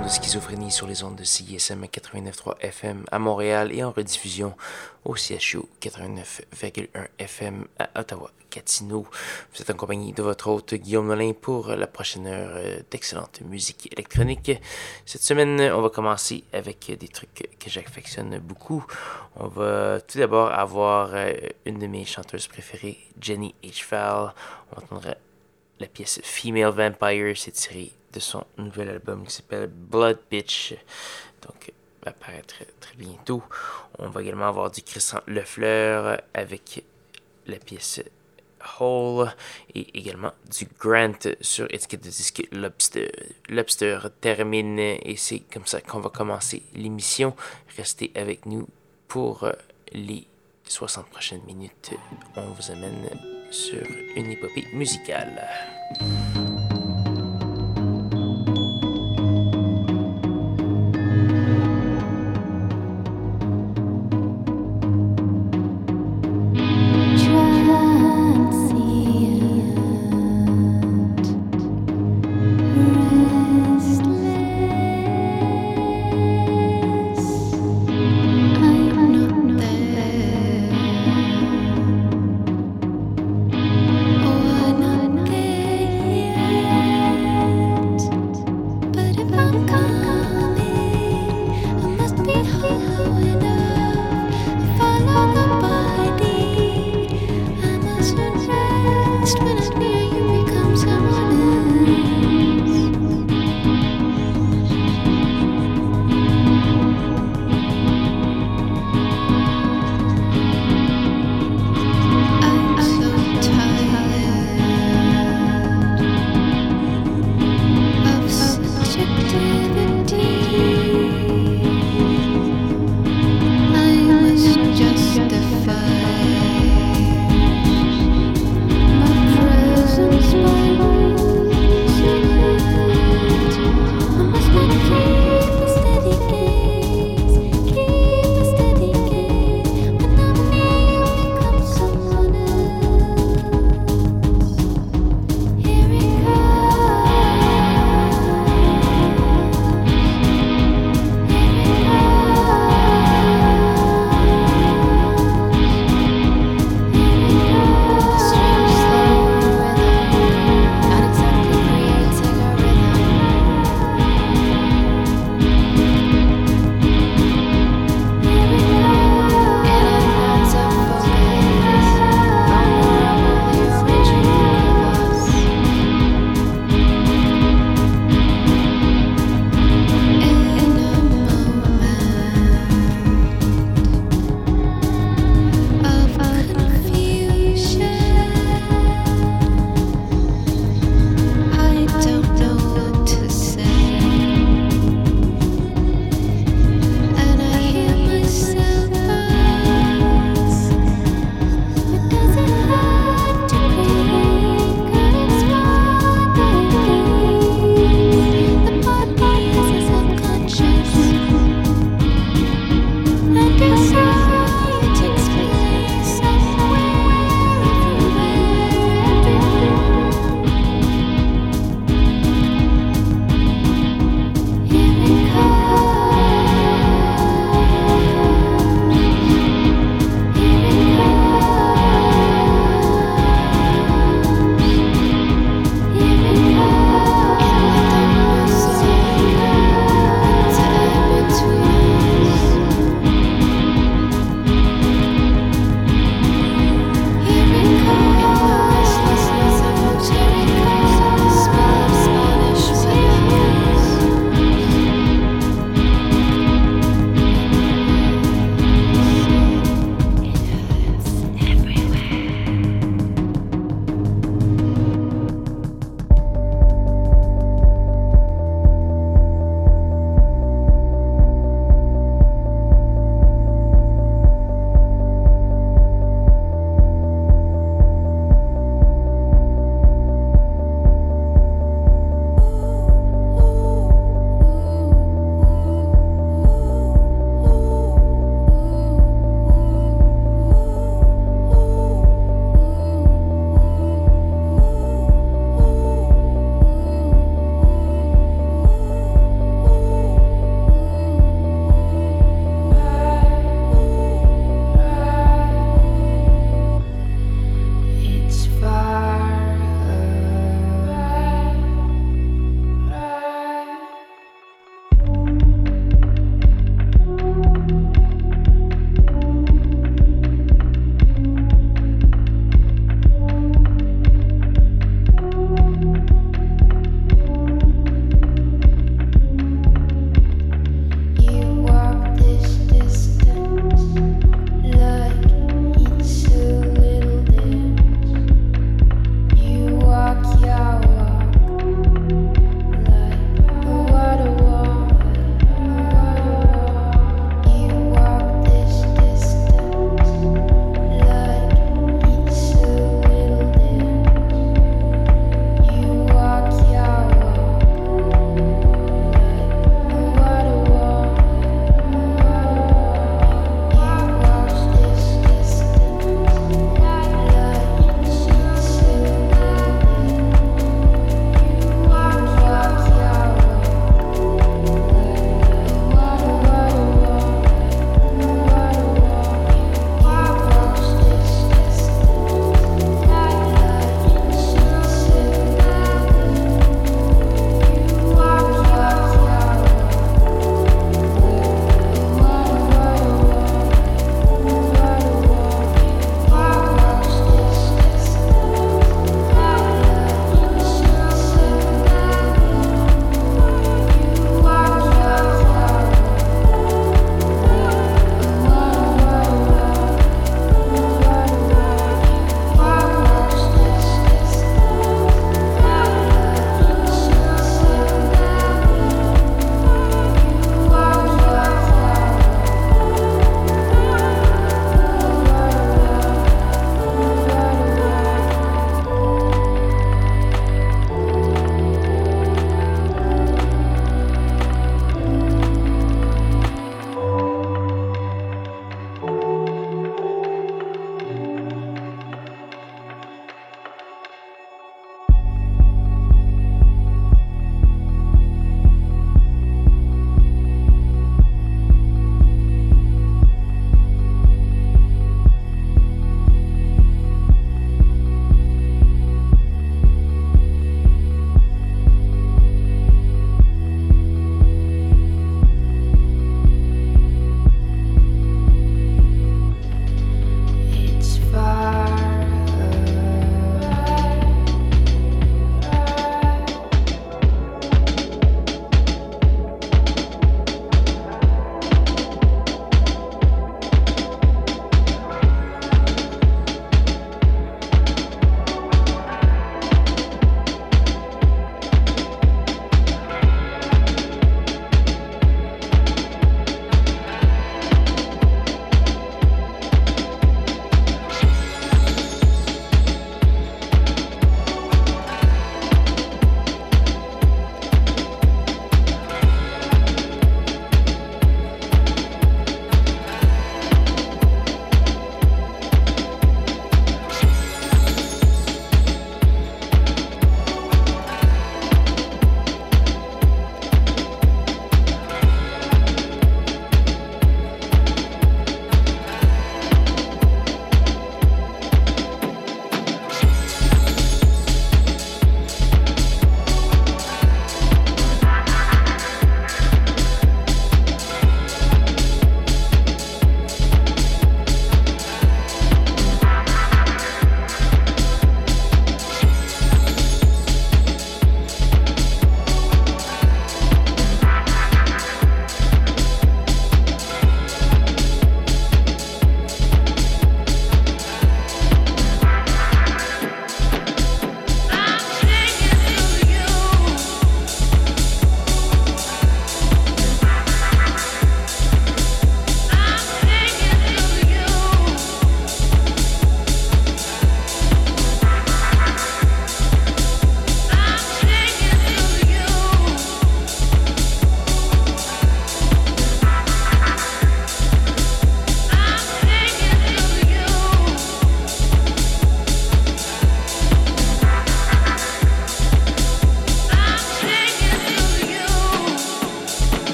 de Schizophrénie sur les ondes de CISM 89.3 FM à Montréal et en rediffusion au CHU 89.1 FM à Ottawa-Gatineau. Vous êtes en compagnie de votre hôte Guillaume Nolin pour la prochaine heure euh, d'excellente musique électronique. Cette semaine, on va commencer avec des trucs que j'affectionne beaucoup. On va tout d'abord avoir euh, une de mes chanteuses préférées, Jenny H. Fall. On entendra la pièce Female Vampire, c'est tiré de son nouvel album qui s'appelle Blood Bitch. Donc, va apparaître très, bientôt. On va également avoir du Christian Lefleur avec la pièce Hole et également du Grant sur étiquette de disque Lobster. Lobster termine et c'est comme ça qu'on va commencer l'émission. Restez avec nous pour les 60 prochaines minutes. On vous amène sur une épopée musicale.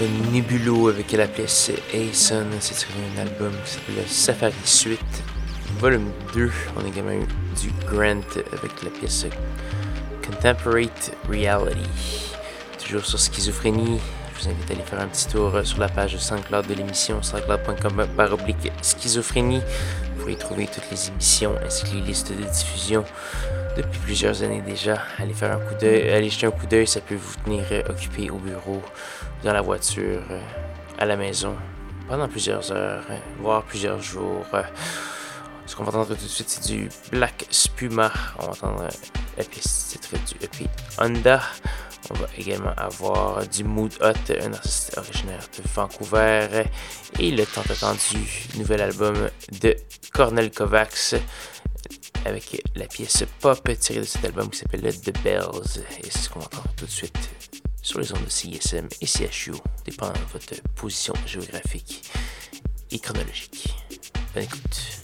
D'entendre Nebulo avec la pièce Aeson. C'est tiré un album qui s'appelle Safari Suite, volume 2. On a également eu du Grant avec la pièce Contemporate Reality. Toujours sur Schizophrénie. Je vous invite à aller faire un petit tour sur la page SoundCloud de l'émission, soundcloud.com par oblique schizophrénie. Vous pourrez y trouver toutes les émissions ainsi que les listes de diffusion depuis plusieurs années déjà. Allez faire un coup d'œil, allez jeter un coup d'œil, ça peut vous tenir euh, occupé au bureau, dans la voiture, euh, à la maison, pendant plusieurs heures, euh, voire plusieurs jours. Ce qu'on va entendre tout de suite, c'est du Black Spuma. On va entendre la pièce titre du EP Honda. On va également avoir du Mood Hot, un artiste originaire de Vancouver, et le tant attendu nouvel album de Cornel Kovacs avec la pièce pop tirée de cet album qui s'appelle The Bells. Et c'est ce qu'on entend tout de suite sur les ondes de CSM et CHU, dépendant de votre position géographique et chronologique. Bonne écoute.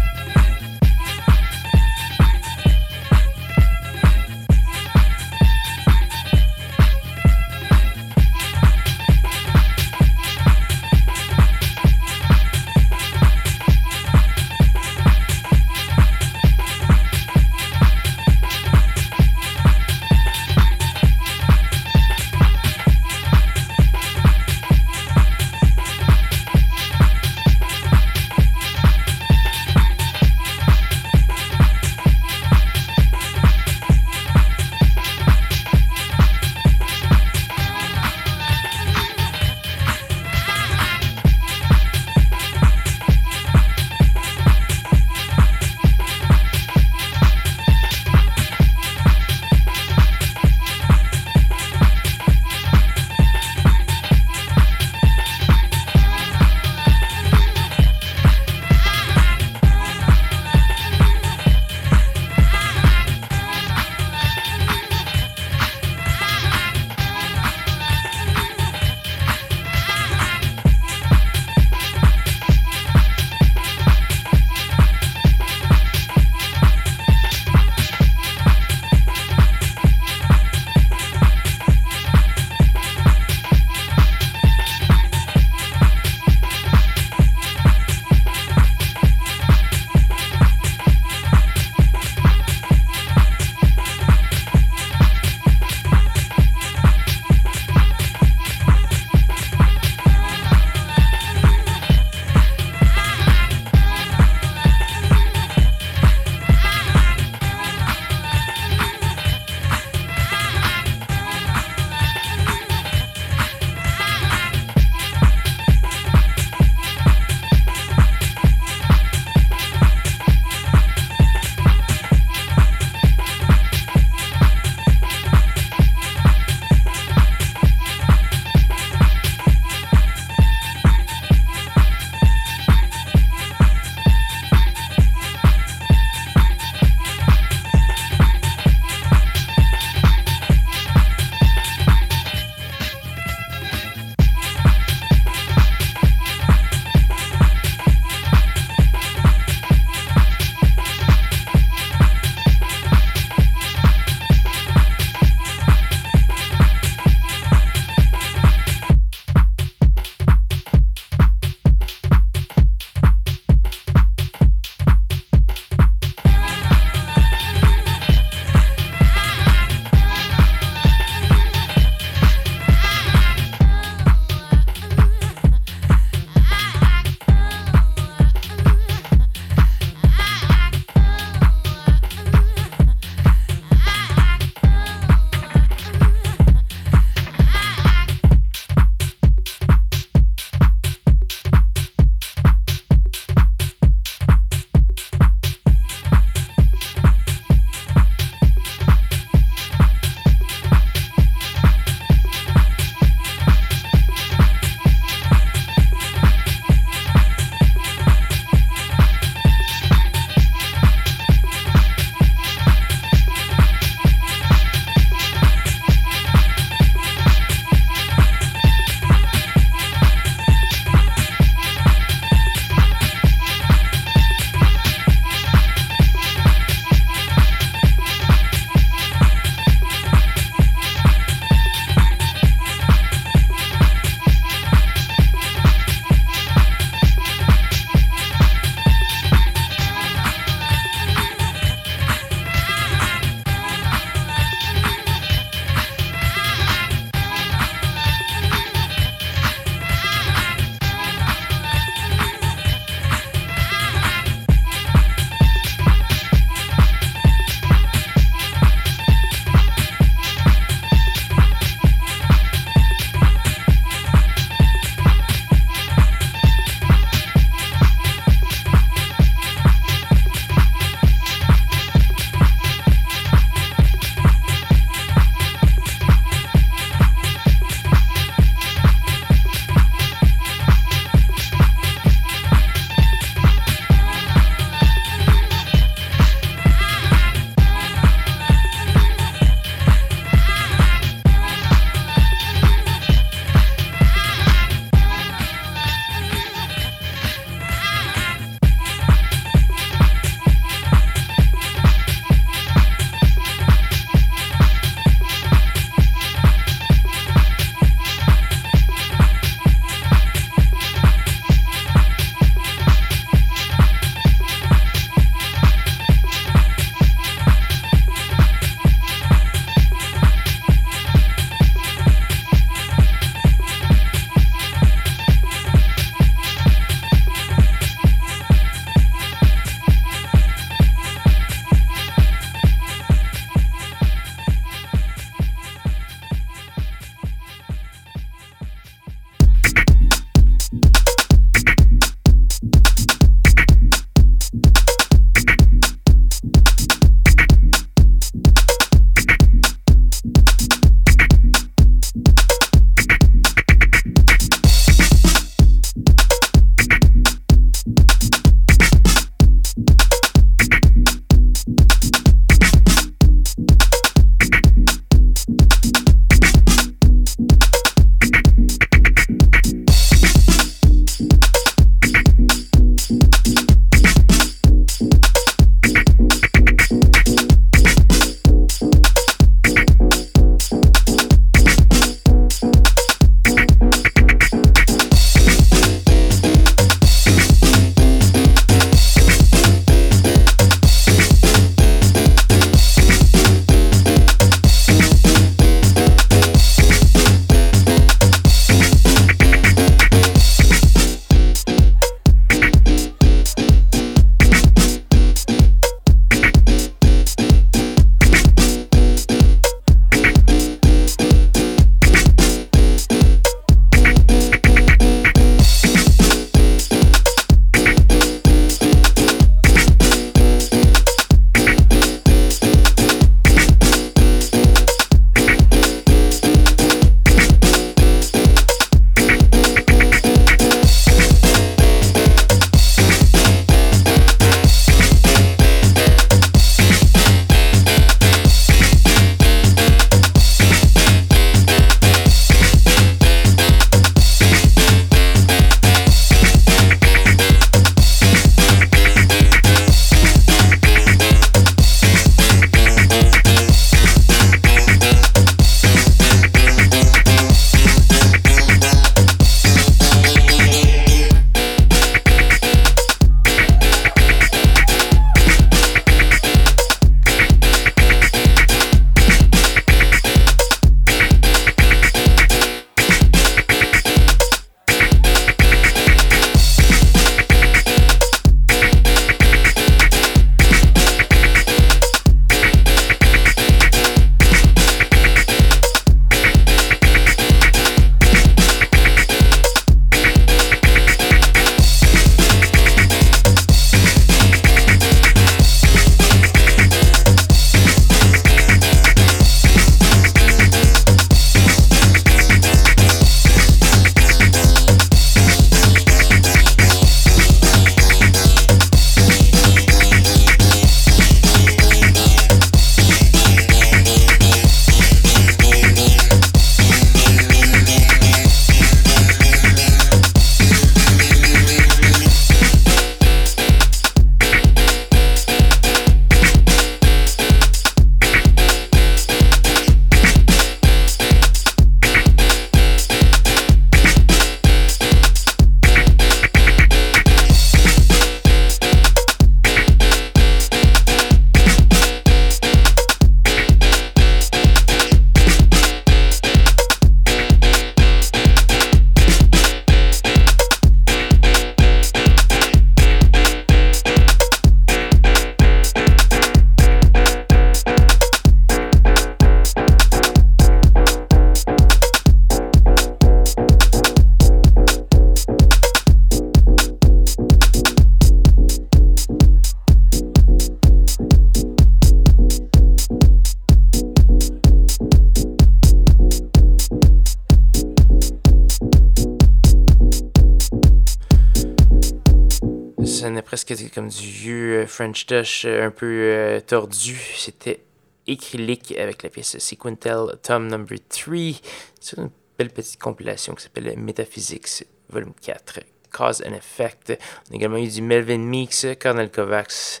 Comme du vieux French Touch un peu tordu. C'était Acrylic avec la pièce Sequentel Tom Number 3 C'est une belle petite compilation qui s'appelle Metaphysics Volume 4 Cause and Effect. On a également eu du Melvin Meeks, Cornel Kovacs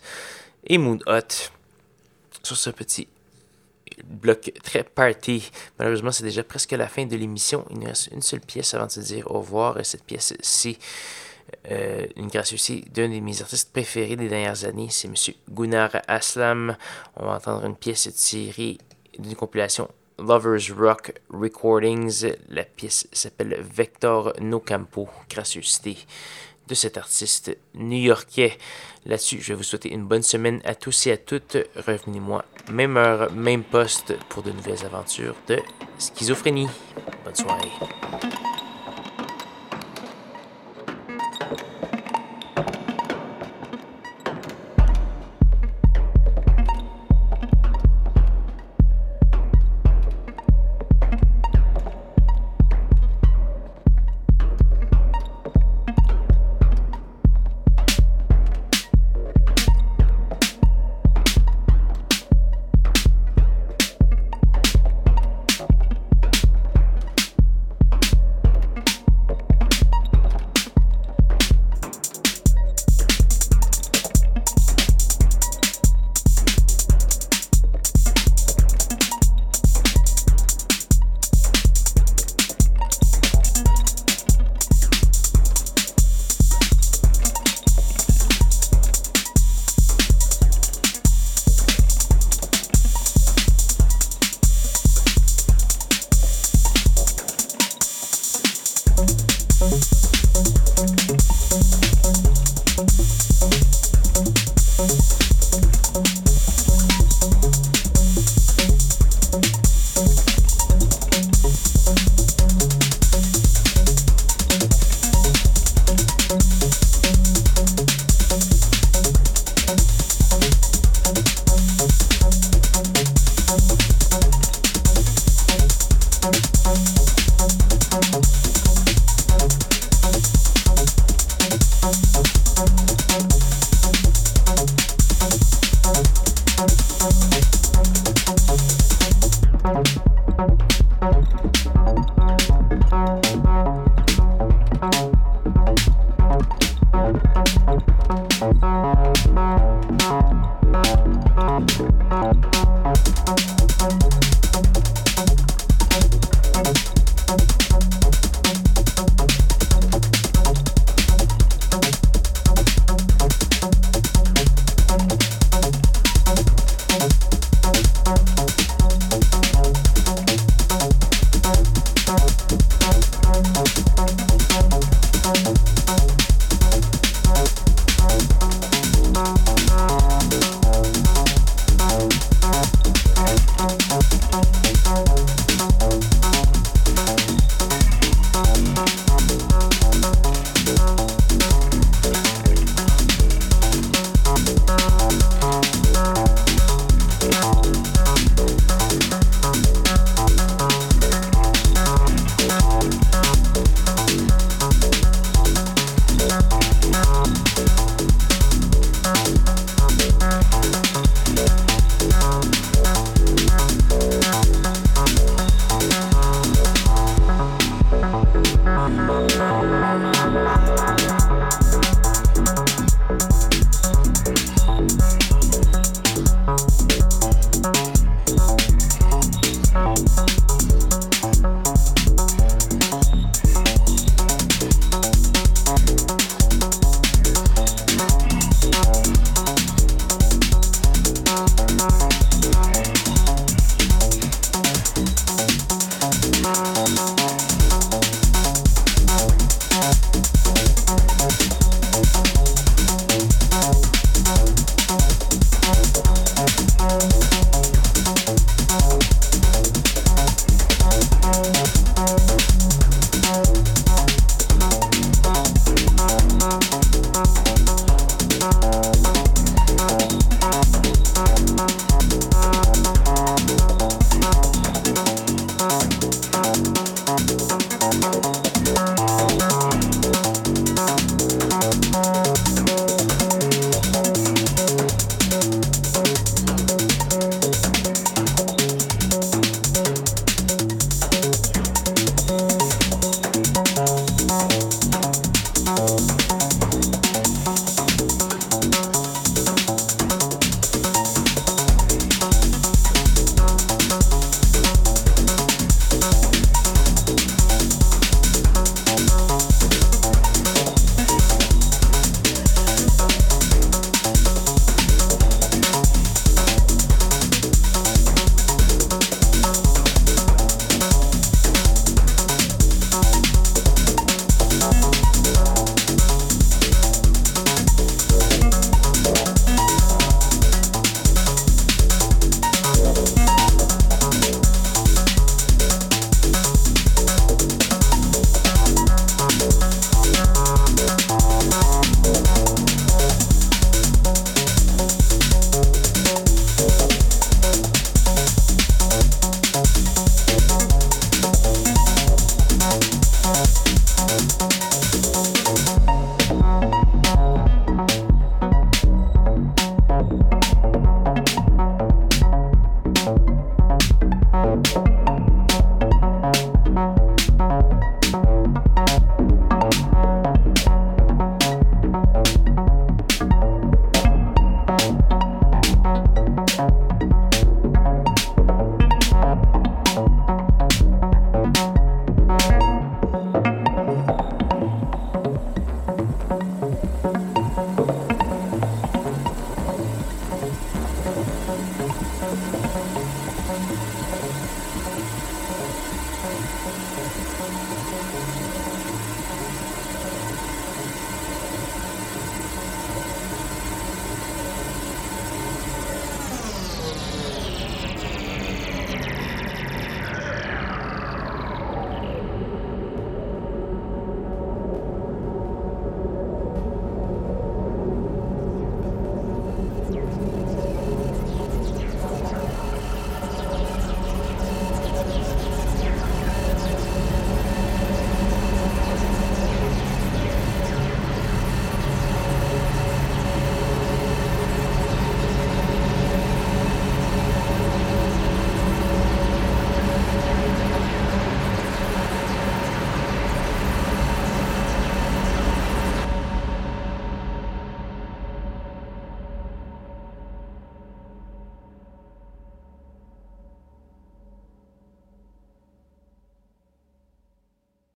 et Moon Hot sur ce petit bloc très party. Malheureusement, c'est déjà presque la fin de l'émission. Il nous reste une seule pièce avant de se dire au revoir. Et cette pièce, c'est euh, une grâce aussi d'un de mes artistes préférés des dernières années. C'est M. Gunnar Aslam. On va entendre une pièce tirée d'une compilation Lovers Rock Recordings. La pièce s'appelle Vector No Campo, gracieuseté de cet artiste new-yorkais. Là-dessus, je vais vous souhaiter une bonne semaine à tous et à toutes. Revenez-moi, même heure, même poste pour de nouvelles aventures de schizophrénie. Bonne soirée.